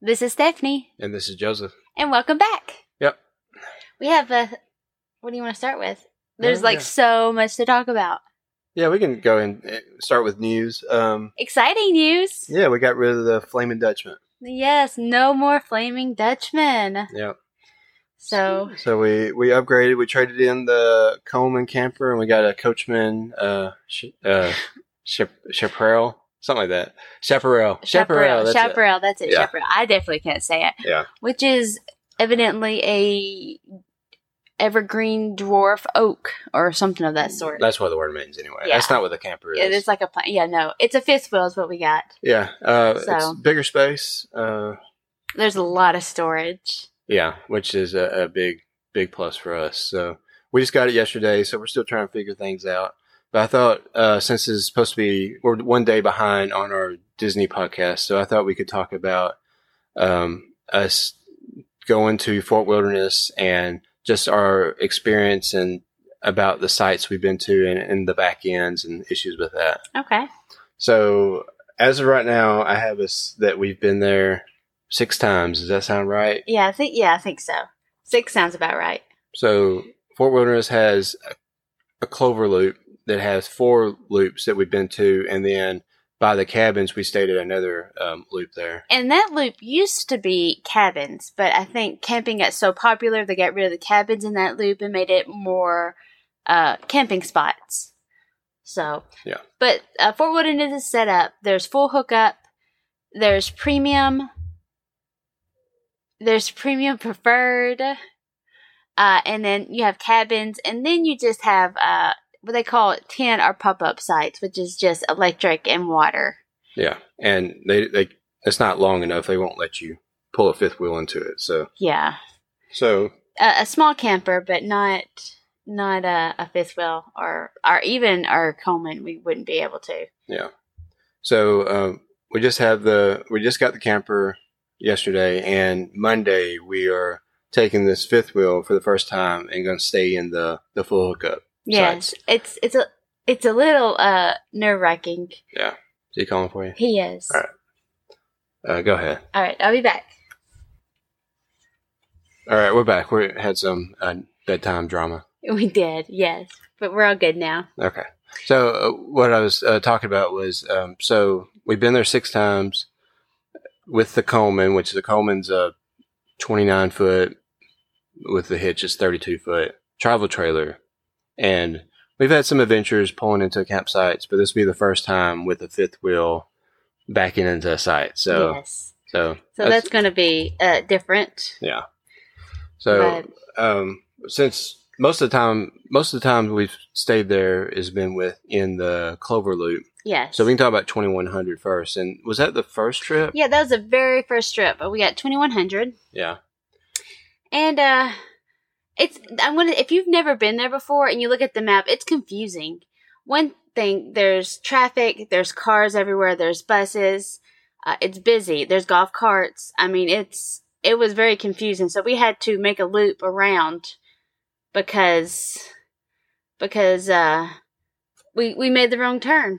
This is Stephanie, And this is Joseph. and welcome back. Yep. We have a. What do you want to start with? There's Yeah, like yeah. so much to talk about. Yeah, we can go and uh, start with news. Um, Exciting news! yeah, we got rid of the Flaming Dutchman. Yes, no more flaming Dutchman. Yeah. So So we we upgraded. We traded in the Coleman camper, and we got a Coachman uh, sh- uh, Chap- Chaparral, something like that. Chaparral, Chaparral. That's it. Chaparral, that's it. Yeah. Chaparral. I definitely can't say it. Yeah. Which is evidently a evergreen dwarf oak or something of that sort. That's what the word means, anyway. Yeah. That's not what the camper is. It is like a plant. Yeah, no, it's a fifth wheel is what we got. yeah, uh, So- it's bigger space. Uh, There's a lot of storage. Yeah, which is a, a big, big plus for us. So we just got it yesterday, so we're still trying to figure things out. But I thought, uh, since it's supposed to be, we're one day behind on our Disney podcast, so I thought we could talk about um, us going to Fort Wilderness and just our experience and about the sites we've been to and, and the back ends and issues with that. Okay. So as of right now, I have us that we've been there six times. Does that sound right? Yeah, I think yeah, I think so. Six sounds about right. So Fort Wilderness has a, a clover loop that has four loops that we've been to, and then by the cabins we stayed at another um, loop there. And that loop used to be cabins, but I think camping got so popular they got rid of the cabins in that loop and made it more uh, camping spots. So Yeah. But uh, Fort Wilderness is set up. There's full hookup. There's premium. There's premium preferred. Uh, and then you have cabins, and then you just have uh, what they call it tent or pop up sites, which is just electric and water. Yeah, and they they it's not long enough. They won't let you pull a fifth wheel into it. So Yeah, so a, a small camper, but not not a, a fifth wheel or or even our Coleman. We wouldn't be able to. yeah, so um, we just have the we just got the camper yesterday, and Monday we are taking this fifth wheel for the first time and going to stay in the the full hookup. Yes, it's it's a it's a little uh nerve wracking. Yeah, is he calling for you? He is. All right. Uh, go ahead. All right, I'll be back. All right, we're back. We had some uh, bedtime drama. We did, yes, but we're all good now. Okay. So uh, what I was uh, talking about was um, so we've been there six times with the Coleman, which the Coleman's a 29 foot with the hitch is 32 foot travel trailer, and we've had some adventures pulling into campsites, but this will be the first time with the fifth wheel backing into a site. So yes, so so that's, going to be uh different. Yeah. So, um, since most of the time, most of the time we've stayed there has been with in the Clover Loop. Yes. So we can talk about 2100 first. And was that the first trip? yeah, that was the very first trip. But we got twenty one hundred. Yeah. And uh it's I'm gonna if you've never been there before and you look at the map, it's confusing. One thing, there's traffic, there's cars everywhere, there's buses, uh, it's busy, there's golf carts. I mean, it's it was very confusing. So we had to make a loop around because because uh we we made the wrong turn.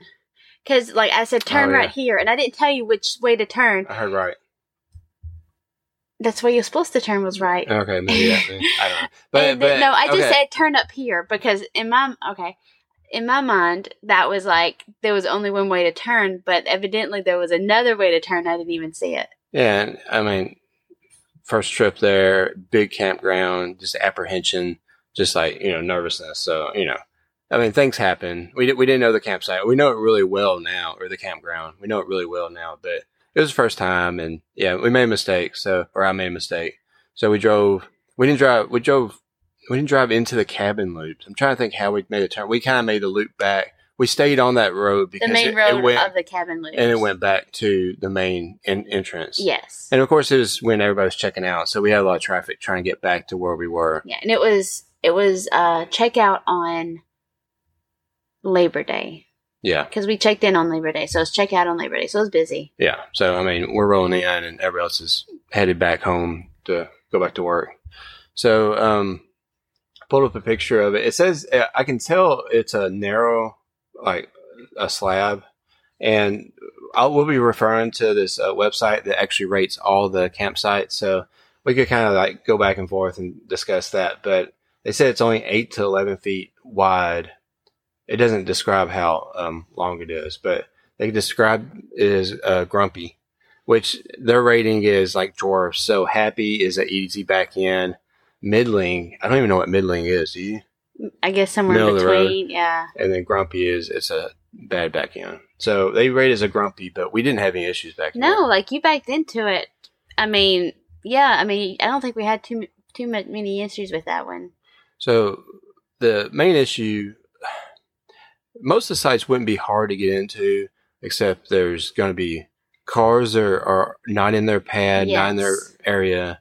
Cause like I said, turn Oh, yeah. right here, and I didn't tell you which way to turn. I heard right. That's where you're supposed to turn was right. Okay, maybe I don't know. But, but no, I just okay. said turn up here because in my okay, in my mind that was like there was only one way to turn, but evidently there was another way to turn. I didn't even see it. Yeah, I mean, first trip there, big campground, just apprehension, just like you know nervousness. So you know, I mean, things happen. We di- we didn't know the campsite. We know it really well now, or the campground. We know it really well now, but it was the first time, and yeah, we made a mistake. So, or I made a mistake. So we drove. We didn't drive. We drove. We didn't drive into the cabin loops. I'm trying to think how we made a turn. We kind of made the loop back. We stayed on that road because The main it, road it went of the cabin loop. and it went back to the main en- entrance. Yes. And of course, it was when everybody was checking out, so we had a lot of traffic trying to get back to where we were. Yeah, and it was it was uh checkout on Labor Day Yeah, because we checked in on Labor Day, so it's check out on Labor Day, so it was busy. yeah. So I mean, we're rolling in, and everybody else is headed back home to go back to work. So, um, pulled up a picture of it. It says uh, I can tell it's a narrow, like a slab, and I'll, we'll be referring to this uh, website that actually rates all the campsites. So we could kind of like go back and forth and discuss that. But they said it's only eight to 11 feet wide. It doesn't describe how um, long it is, but they describe it as uh, grumpy, which their rating is like dwarfs. So happy is an easy back end. Middling, I don't even know what middling is. Do you? I guess somewhere Middle in between. Yeah. And then grumpy is it's a bad back end. So they rate as a grumpy, but we didn't have any issues back in. No, like you backed into it. I mean, yeah. I mean, I don't think we had too too many issues with that one. So the main issue, most of the sites wouldn't be hard to get into, except there's going to be cars are, are not in their pad, not in their area,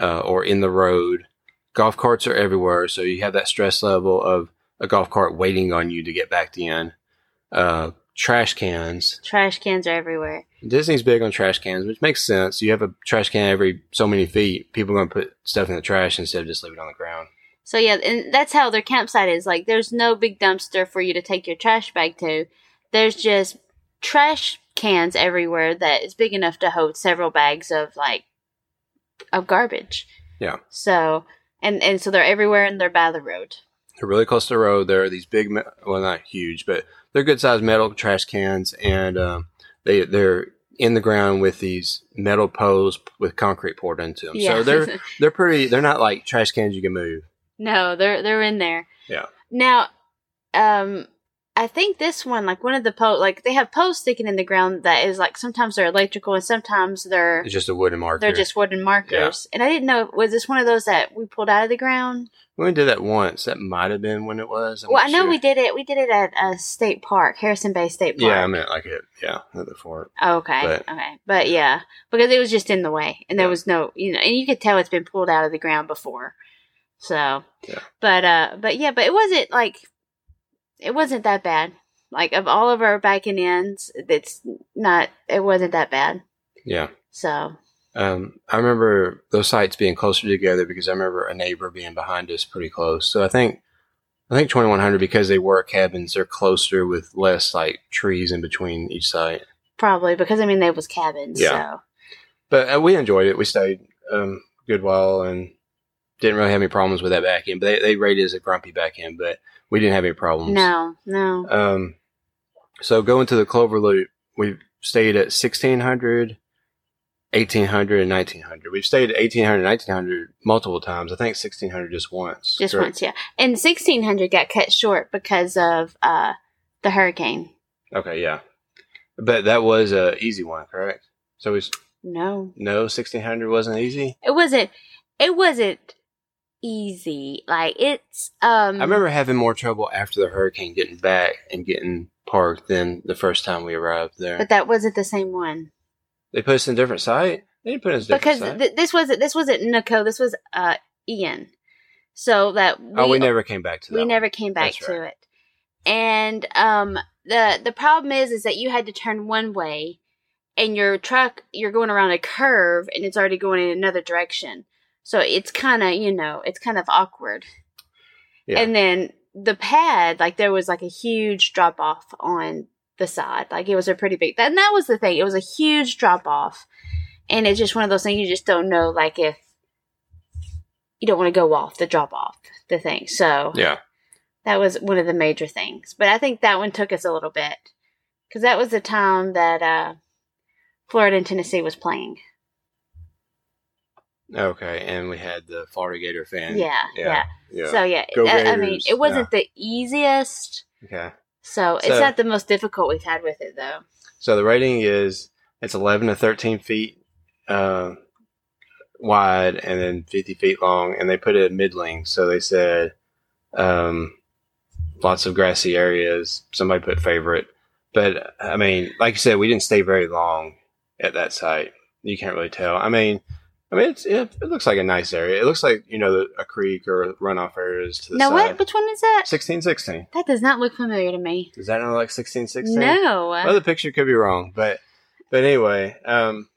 uh, or in the road. Golf carts are everywhere, so you have that stress level of a golf cart waiting on you to get back in. Uh, trash cans. Trash cans are everywhere. Disney's big on trash cans, which makes sense. You have a trash can every so many feet. People are going to put stuff in the trash instead of just leave it on the ground. So yeah, and that's how their campsite is. Like, there's no big dumpster for you to take your trash bag to. There's just trash cans everywhere that is big enough to hold several bags of like of garbage. Yeah. So and and so they're everywhere and they're by the road. They're really close to the road. There are these big, well, not huge, but they're good sized metal trash cans, and um, they they're in the ground with these metal poles with concrete poured into them. Yeah. So they're they're pretty. They're not like trash cans you can move. No, they're they're in there. Yeah. Now, um, I think this one, like one of the posts, like they have posts sticking in the ground that is like sometimes they're electrical and sometimes they're It's just a wooden marker. they're just wooden markers. And I didn't know was this one of those that we pulled out of the ground? we only did that once. That might have been when it was. I'm well, I know sure. we did it. We did it at a state park, Harrison Bay State Park. Yeah, I meant like it. Yeah, not before. Oh, okay, but- okay, but yeah, because it was just in the way, and there Yeah. was no, you know, and you could tell it's been pulled out of the ground before. So, Yeah. but uh, but yeah, but it wasn't like it wasn't that bad. Like of all of our back and ends, it's not. It wasn't that bad. Yeah. So Um, I remember those sites being closer together because I remember a neighbor being behind us pretty close. So I think, I think 2100 because they were cabins, they're closer with less like trees in between each site. probably because I mean they was cabins. Yeah. So But uh, we enjoyed it. We stayed um, a good while and didn't really have any problems with that back end. But they, they rated it as a grumpy back end, but we didn't have any problems. no, no. Um, so going to the Clover Loop, we stayed at 1600, 1800, and 1900. We've stayed at 1800, 1900 multiple times. I think 1600 just once. Just correct? once, yeah. And sixteen hundred got cut short because of uh the hurricane. Okay, yeah. But that was a easy one, correct? So we No, no 1600 wasn't easy. it wasn't. It wasn't easy. Like it's um. I remember having more trouble after the hurricane getting back and getting parked than the first time we arrived there. but that wasn't the same one they put us in a different site. They didn't put us in a different because site. th- this wasn't this wasn't Nico. This was uh Ian. So that we, oh, we never came back to that. we one. never came back That's to right. it. And um the the problem is is that you had to turn one way and your truck you're going around a curve and it's already going in another direction. So it's kind of, you know, it's kind of awkward. Yeah. And then the pad, like there was like a huge drop off on the side. Like it was a pretty big and that was the thing. It was a huge drop off. And it's just one of those things you just don't know like if you don't want to go off the drop off the thing. So Yeah. that was one of the major things. But I think that one took us a little bit because that was the time that uh, Florida and Tennessee was playing. Okay, and we had the Florida Gator fan. Yeah, yeah. yeah. So yeah, I, I mean, it wasn't the easiest. okay. So it's So- not the most difficult we've had with it though. So the rating is it's 11 to 13 feet uh, wide and then 50 feet long, and they put it at middling. So they said um, lots of grassy areas. Somebody put favorite, but I mean, like you said, we didn't stay very long at that site. You can't really tell. I mean. I mean, it's, it, it looks like a nice area. It looks like you know the, a creek or runoff areas to the Now side. what? Which one is that? Sixteen sixteen. That does not look familiar to me. Does that not look like sixteen sixteen? No, Well, the picture could be wrong, but but anyway, um,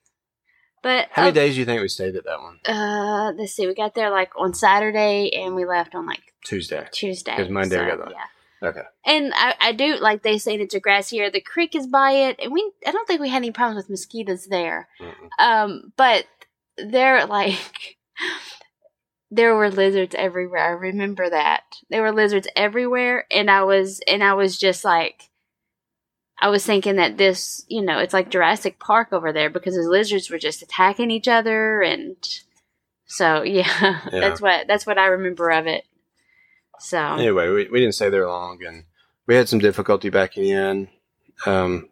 but how many uh, days do you think we stayed at that one? uh, let's see. We got there like on Saturday and we left on like Tuesday. Tuesday. 'Cause Monday we got the- yeah. Okay. And I, I do like they say it's a grassy area. The creek is by it, and we I don't think we had any problems with mosquitoes there. Mm-mm. Um, but there like there were lizards everywhere. I remember that there were lizards everywhere, and I was and I was just like. I was thinking that this, you know, it's like Jurassic Park over there because the lizards were just attacking each other, and so yeah, Yeah. that's what that's what I remember of it. So Anyway, we, we didn't stay there long, and we had some difficulty backing in. Um,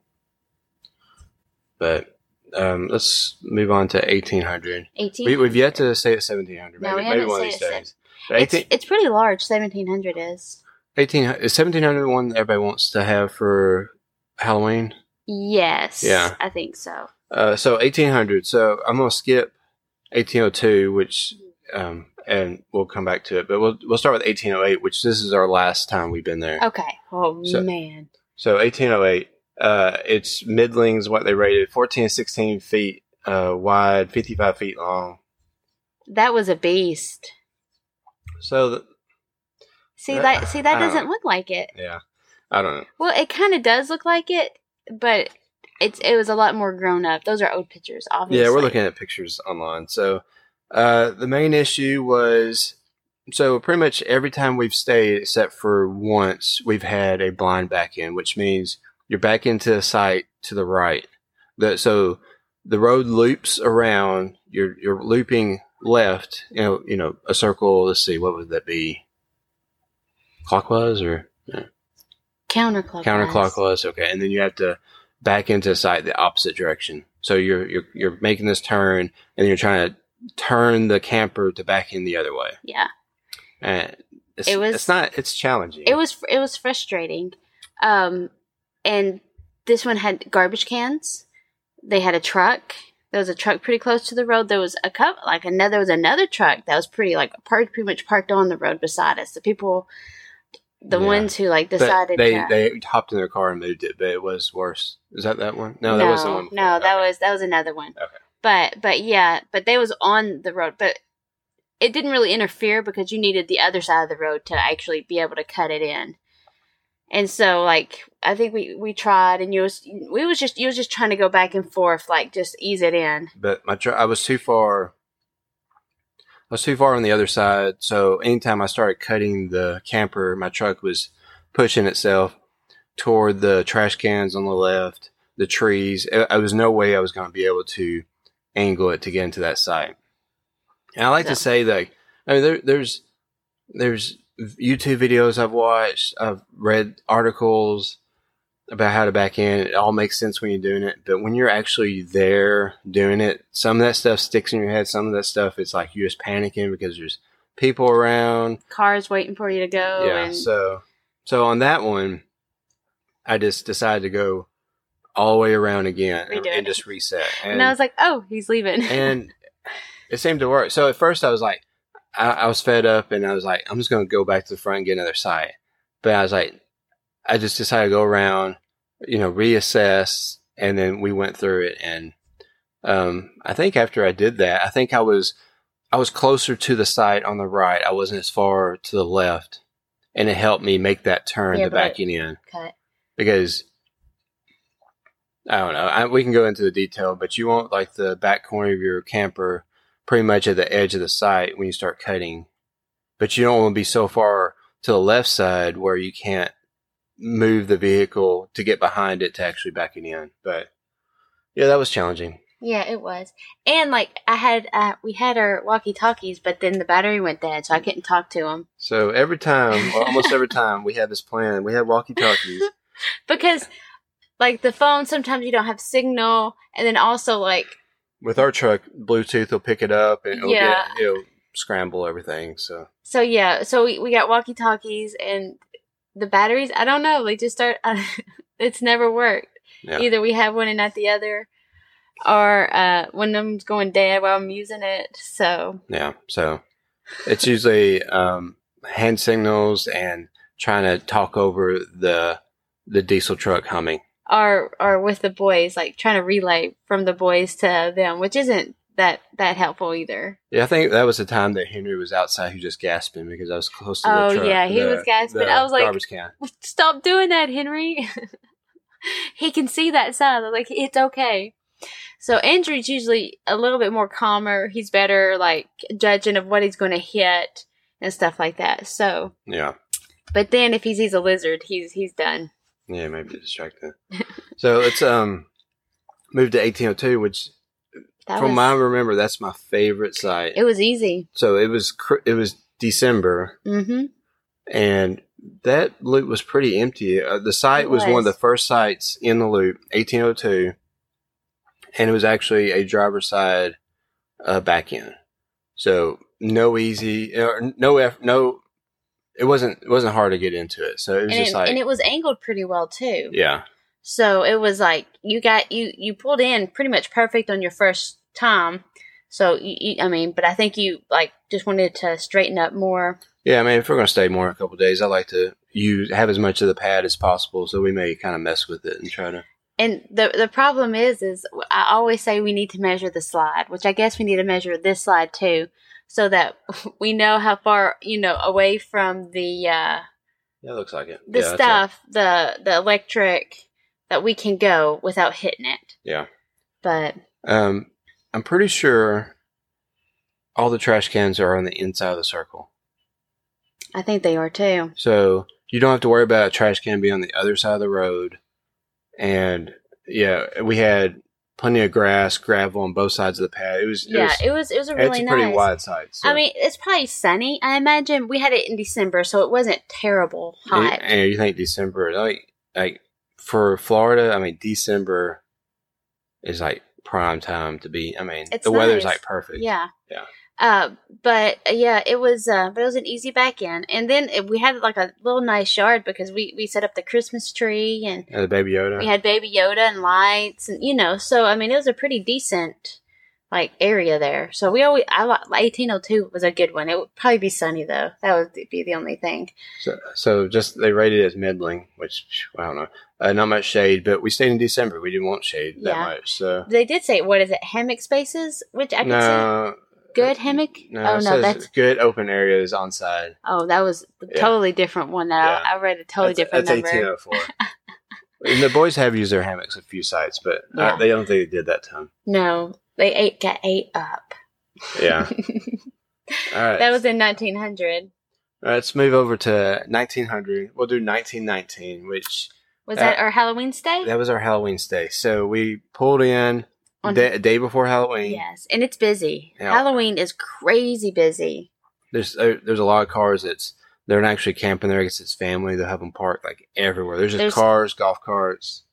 but um, let's move on to 1800. eighteen. We, we've yet to stay at 1700. No, we maybe haven't one of these days. But It's, it's pretty large. Seventeen hundred is. 18, is 1700 one that everybody wants to have for Halloween? Yes. Yeah. I think so. Uh, so 1800. So I'm going to skip 1802, which, um, and we'll come back to it, but we'll, we'll start with 1808, which this is our last time we've been there. Okay. Oh So- man. So 1808, uh, it's middlings, what they rated 14 16 feet uh, wide, 55 feet long. That was a beast. So, the, See Uh, that see that doesn't know. look like it. yeah, I don't know. Well, it kind of does look like it, but it's it was a lot more grown up. Those are old pictures, obviously. Yeah, we're looking at pictures online. So, uh, the main issue was so pretty much every time we've stayed, except for once, we've had a blind back in, which means you're back into the site to the right. The, so the road loops around. You're you're looping left. You know, you know, a circle. Let's see, what would that be? Clockwise or counterclockwise. counterclockwise? Okay, and then you have to back into the site the opposite direction. So you're you're you're making this turn, and you're trying to turn the camper to back in the other way. Yeah. And it's, It was- it's not it's challenging. It was it was frustrating, um, and this one had garbage cans. They had a truck. There was a truck pretty close to the road. There was a cup like another. There was another truck that was pretty like parked pretty much parked on the road beside us. The people, the Yeah. ones who like But decided they to, they hopped in their car and moved it, but it was worse. Is that that one? No, that wasn't the one. before. No, that was that was another one. Okay. But but yeah, but they was on the road, but it didn't really interfere because you needed the other side of the road to actually be able to cut it in. And so like I think we we tried and you was we was just you was just trying to go back and forth like just ease it in. But my tr- I was too far. I was too far on the other side, so anytime I started cutting the camper, my truck was pushing itself toward the trash cans on the left, the trees. I I was no way I was going to be able to angle it to get into that site. And I like to say that I mean there, there's there's YouTube videos I've watched, I've read articles about how to back in. It all makes sense when you're doing it, but when you're actually there doing it, some of that stuff sticks in your head. Some of that stuff it's like you're just panicking because there's people around. Cars waiting for you to go yeah. and So so on that one, I just decided to go all the way around again and, and just reset. and I was like, "Oh, he's leaving." and it seemed to work. So at first I was like, I, I was fed up and I was like, I'm just going to go back to the front and get another site. But I was like, I just decided to go around, you know, reassess. And then we went through it. And, um, I think after I did that, I think I was, I was closer to the site on the right. I wasn't as far to the left. And it helped me make that turn, Yeah, the backing in Cut. because I don't know. I, we can go into the detail, but you want like the back corner of your camper pretty much at the edge of the site when you start cutting, but you don't want to be so far to the left side where you can't move the vehicle to get behind it to actually back it in. But yeah, that was challenging. Yeah, it was. And like I had, uh, we had our walkie talkies, but then the battery went dead, so I couldn't talk to them. So every time, or almost every time, we had this plan. We had walkie talkies. because, like, the phone sometimes you don't have signal, and then also like With our truck, Bluetooth will pick it up and it'll, Yeah. get, it'll scramble everything. So so yeah, so we we got walkie talkies and the batteries. I don't know, they just start. it's never worked. yeah. Either we have one and not the other, or uh, one of them's going dead while I'm using it. So Yeah. So it's usually um, hand signals and trying to talk over the the diesel truck humming. Or or with the boys, like trying to relay from the boys to them, which isn't that that helpful either. Yeah, I think that was the time that Henry was outside. He was just gasping because I was close to the Oh, truck. yeah, he the- was gasping. I was like- garbage can. Stop doing that, Henry. he can see that side. Like it's okay. So Andrew's usually a little bit more calmer. He's better like judging of what he's going to hit and stuff like that. So, Yeah, but then if he sees a lizard, he's he's done. Yeah, maybe distracted. so let's um move to 1802, which That from was, my remember, that's my favorite site. it was easy. so it was it was December, Mm-hmm. and that loop was pretty empty. Uh, the site It was. one of the first sites in the loop, 1802, and it was actually a driver's side uh, back end. So no easy, no no. It wasn't it wasn't hard to get into it. So it was And just it, like and it was angled pretty well too. yeah, So it was like you got you you pulled in pretty much perfect on your first time. So you, you, I mean, but I think you like just wanted to straighten up more. yeah. I mean, if we're gonna stay more a couple days, I like to use have as much of the pad as possible. So we may kind of mess with it and try to. And the the problem is, is I always say we need to measure the slide, which I guess we need to measure this slide too, so that we know how far you know away from the uh, Yeah, it looks like it. the Yeah, stuff, the the electric that we can go without hitting it. Yeah. But Um, I'm pretty sure all the trash cans are on the inside of the circle. I think they are too. So you don't have to worry about a trash can being on the other side of the road. And yeah, we had plenty of grass, gravel on both sides of the pad. It was, it Yeah, was- it was it was a really it's a pretty nice. wide site. So. I mean, it's probably sunny. I imagine we had it in December, so it wasn't terrible hot. and, and you think December, like, like for Florida, I mean, December is like prime time to be. I mean, It's the weather's nice. like perfect. Yeah. Yeah. Uh, but uh, yeah, it was. Uh, but it was an easy back in, and then it, we had like a little nice yard because we we set up the Christmas tree and And the Baby Yoda. we had Baby Yoda and lights, and you know, so I mean, it was a pretty decent like area there. So we always I like eighteen oh two was a good one. It would probably be sunny though. That would be the only thing. So, so just they rated it as middling, which I don't know, uh, not much shade. But we stayed in December. We didn't want shade that much. So They did say what is it hammock spaces, which I can no, good hammock. no, oh no, that's good open areas on side. Oh, that was a Yeah. totally different one. That Yeah. I, I read a totally that's, different that's number. eighteen oh four. And the boys have used their hammocks a few sites, but Yeah. uh, they don't think they did that time. No, they ate got ate up. Yeah. All right. that was in 1900. All right, let's move over to 1900. We'll do 1919, which Was Uh, that our Halloween stay? that was our Halloween stay. So we pulled in On- day, day before Halloween. Yes, and it's busy. Yeah. Halloween is crazy busy. There's there, there's a lot of cars that's they're not actually camping there. I guess it's family. They'll have them parked like everywhere. There's just There's- cars, golf carts,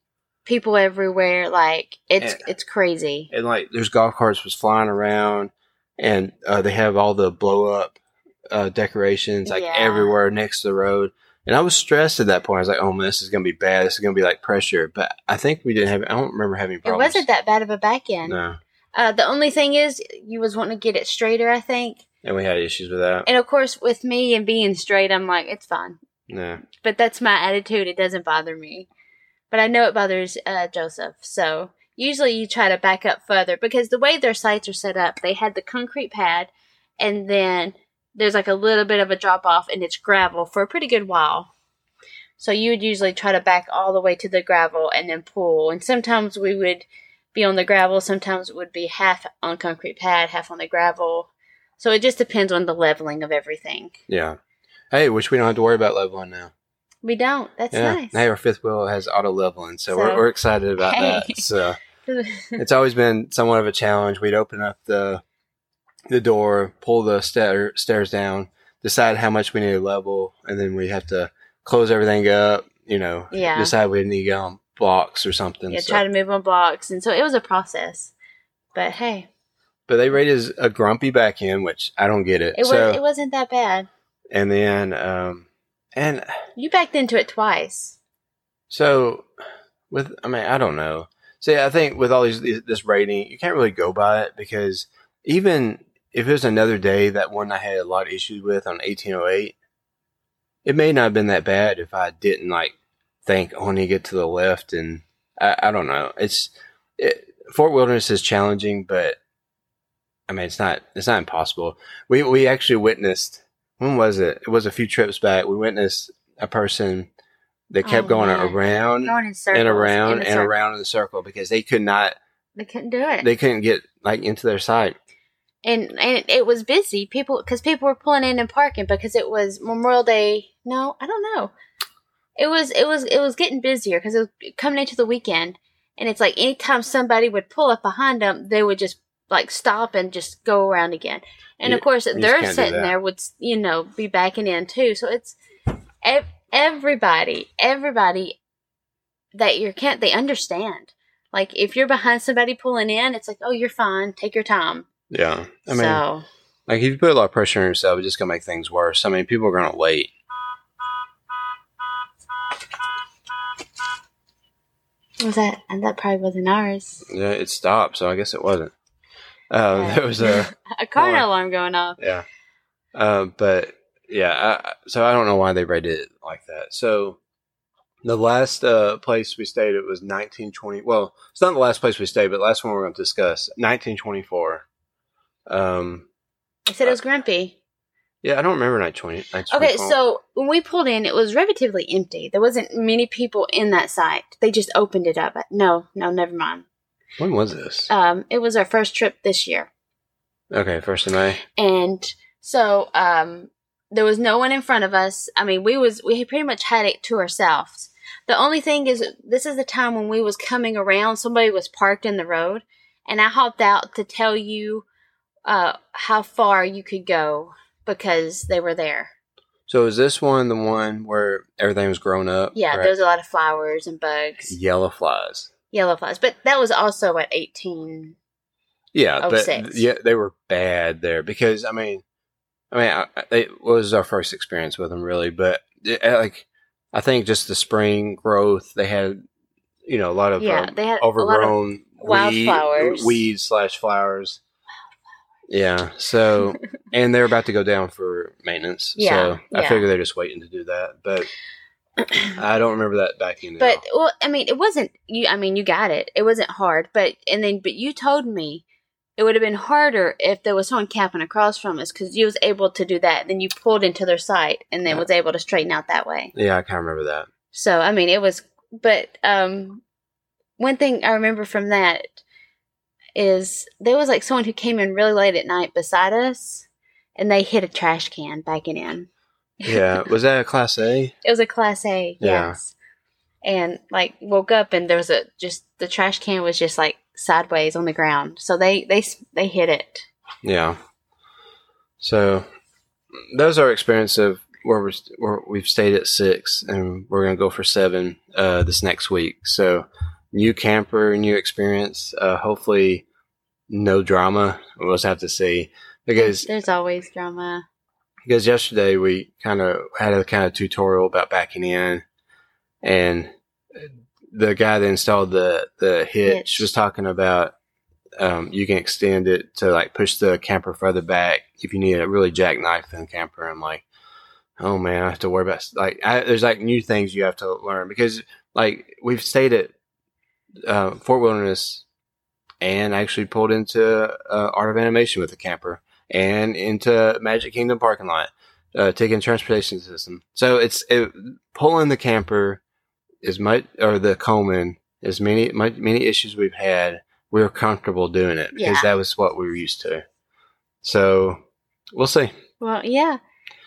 People everywhere. Like it's Yeah. it's crazy. and like there's golf carts was flying around, and uh, they have all the blow up uh, decorations like Yeah. everywhere next to the road. And I was stressed at that point. I was like, "Oh man, this is gonna be bad. This is gonna be like pressure." But I think we didn't have. I don't remember having problems. It wasn't that bad of a back end. No, Uh, the only thing is, you was wanting to get it straighter, I think. and we had issues with that. And of course, with me and being straight, I'm like, it's fine. No, but that's my attitude. It doesn't bother me. But I know it bothers uh, Joseph. So usually you try to back up further because the way their sites are set up, they had the concrete pad and then there's like a little bit of a drop off and it's gravel for a pretty good while. So you would usually try to back all the way to the gravel and then pull. And sometimes we would be on the gravel, sometimes it would be half on concrete pad, half on the gravel. So it just depends on the leveling of everything. yeah. Hey, which we don't have to worry about leveling now. We don't. That's yeah. nice. Hey, our fifth wheel has auto leveling, so, So- we're, we're excited about Hey. that. So it's always been somewhat of a challenge. We'd open up the the door, pull the stair, stairs down, decide how much we need to level, and then we have to close everything up. You know, Yeah. decide we need to go on blocks or something. yeah, so- try to move on blocks, and so it was a process. But hey, but they rated as a grumpy back end, which I don't get it. it so, was it wasn't that bad. and then um, and You backed into it twice. So, with I mean, I don't know. See, I think with all these these- this rating, you can't really go by it because even if it was another day, that one I had a lot of issues with on eighteen oh eight, it may not have been that bad if I didn't like think, oh, I need to get to the left, and I, I don't know. It's it, Fort Wilderness is challenging, but I mean, it's not it's not impossible. We we actually witnessed when was it? It was a few trips back. We witnessed a person that kept Oh, going man. around Going in circles. and around and circle. around in the circle because they could not They couldn't do it. they couldn't get like into their sight. And and it, was busy. People because people were pulling in and parking because it was Memorial Day. No, I don't know. It was it was it was getting busier because it was coming into the weekend, and it's like anytime somebody would pull up behind them, they would just like stop and just go around again. And of course, they're sitting there would you know be backing in too. So it's ev- everybody, everybody that you can't they understand. Like if you're behind somebody pulling in, it's like oh you're fine, take your time. Yeah, I mean, so like if you put a lot of pressure on yourself, it's just gonna make things worse. I mean, people are gonna wait. was that and that probably wasn't ours. Yeah, it stopped, so I guess it wasn't. Uh, Yeah. there was a a car Oh. alarm going off. yeah, uh, but yeah, I, I- so I don't know why they rated it like that. So the last uh, place we stayed it was 1920. Well, it's not the last place we stayed, but the last one we're going to discuss 1924. Um, I said it was grumpy. yeah, I don't remember 1920. Okay, 1924. so when we pulled in, it was relatively empty. There wasn't many people in that site. They just opened it up. No, no, never mind. when was this? Um, it was our first trip this year, okay, first of May. and so um, there was no one in front of us. I mean, we was we pretty much had it to ourselves. The only thing is, this is the time when we was coming around. Somebody was parked in the road, and I hopped out to tell you uh, how far you could go because they were there. So is this one the one where everything was grown up? Yeah, right? there was a lot of flowers and bugs, yellow flies. yellow flies, But that was also at 18. Yeah, Oh, but yeah, they were bad there because I mean, I mean, I, it was our first experience with them really, but it, like I think just the spring growth they had, you know, a lot of Yeah, um, they had a lot of overgrown weed- wildflowers. weeds slash flowers. Yeah, so and they're about to go down for maintenance, Yeah, so I yeah. figure they're just waiting to do that, but. I don't remember that back in. But well, I mean, it wasn't you. I mean, you got it. It wasn't hard. But and then, but you told me it would have been harder if there was someone camping across from us because you was able to do that. Then you pulled into their site and then Yeah. was able to straighten out that way. yeah, I can't remember that. So I mean, it was. But um, one thing I remember from that is there was like someone who came in really late at night beside us, and they hit a trash can backing in. Yeah, was that a class A? It was a class A, Yeah. yes. And like woke up and there was a just the trash can was just like sideways on the ground. So they they they hit it. Yeah. So those are experience of where we're, where we've stayed at six, and we're gonna go for seven uh, this next week. So new camper, new experience. Uh, hopefully, no drama. We'll just have to see because There's always drama. because yesterday we kind of had a kind of tutorial about backing in, and the guy that installed the the hitch, Hitch. was talking about um, you can extend it to like push the camper further back if you need a really jackknife thin camper. I'm like, oh man, I have to worry about like I, there's like new things you have to learn because like we've stayed at uh, Fort Wilderness and actually pulled into uh, Art of Animation with the camper and into Magic Kingdom parking lot, uh, taking transportation system. So it's it, pulling the camper is much or the Coleman as many much, many issues we've had. We were comfortable doing it because Yeah. that was what we were used to. So we'll see. Well, yeah.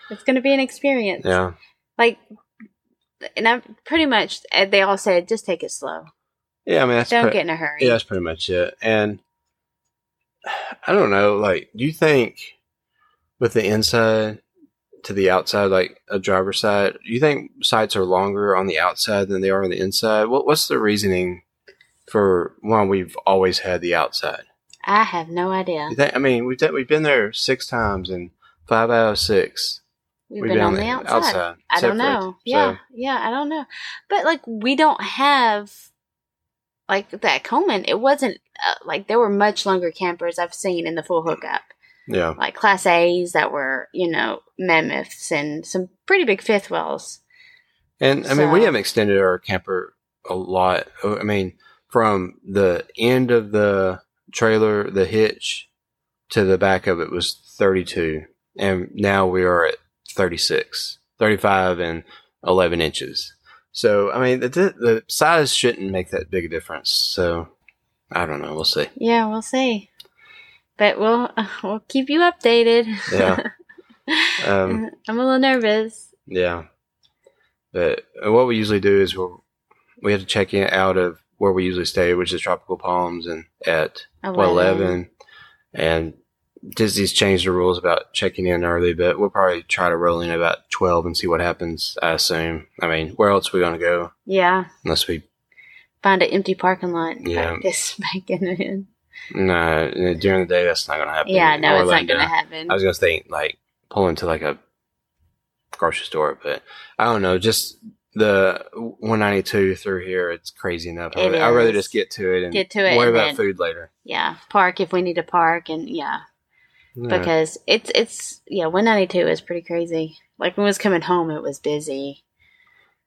It's going to be an experience. Yeah, Like and I'm pretty much uh, they all said just take it slow. Yeah. I mean that's Don't pre- get in a hurry. yeah, that's pretty much it. And I don't know. Like, do you think with the inside to the outside, like a driver's side, do you think sites are longer on the outside than they are on the inside? What What's the reasoning for why we've always had the outside? I have no idea. Think? I mean, we've we've been there six times, and five out of six We've we've been on the the outside. I separate. don't know. Yeah, So, yeah, I don't know. But like, we don't have like that Coleman. It wasn't uh, like there were much longer campers I've seen in the full hookup, yeah, like Class A's that were you know mammoths and some pretty big fifth wheels. and I mean, we have extended our camper a lot. I mean, from the end of the trailer, the hitch, to the back of it was 32, and now we are at 36, 35 and 11 inches. So I mean, the the size shouldn't make that big a difference. So I don't know. We'll see. Yeah, we'll see. But we'll we'll keep you updated. Yeah. Um, I'm a little nervous. Yeah. But what we usually do is we'll, we have to check in out of where we usually stay, which is Tropical Palms, and at 11. 11. And Disney's changed the rules about checking in early, but we'll probably try to roll in about 12 and see what happens, I assume. I mean, where else are we going to go Yeah. unless we, Find an empty parking lot and Yeah. practice making it in. No, during the day, that's not going to happen. Yeah, no, it's not gonna happen. I was going to say, like, pull into like a grocery store, but I don't know, just the 192 through here, it's crazy enough. It I'd I'd rather just get to it and Get to it worry about then- food later. yeah. Park if we need to park and yeah. Yeah. Because it's it's yeah, one ninety two is pretty crazy. Like when I was coming home it was busy.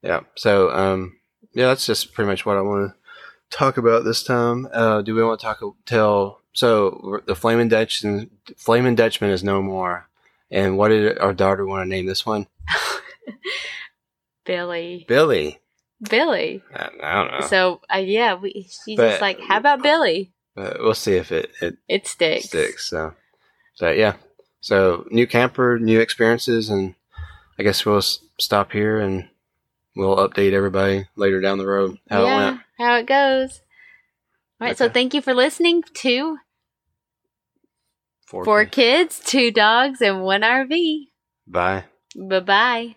Yeah. So, um, yeah, that's just pretty much what I want to talk about this time. Uh, do we want to talk, tell, so the Flaming Dutchman, Flaming Dutchman is no more. And what did our daughter want to name this one? Billy. Billy. Billy. I, I don't know. So uh, yeah, we she's But- just like, How about Billy? we'll see if it, it It sticks. sticks. So, so yeah. So new camper, new experiences, and I guess we'll s- stop here and we'll update everybody later down the road how yeah, it went. how it goes. All right, so thank you for listening to Four Four kids. Kids, Two Dogs, and One RV. Bye. Bye bye.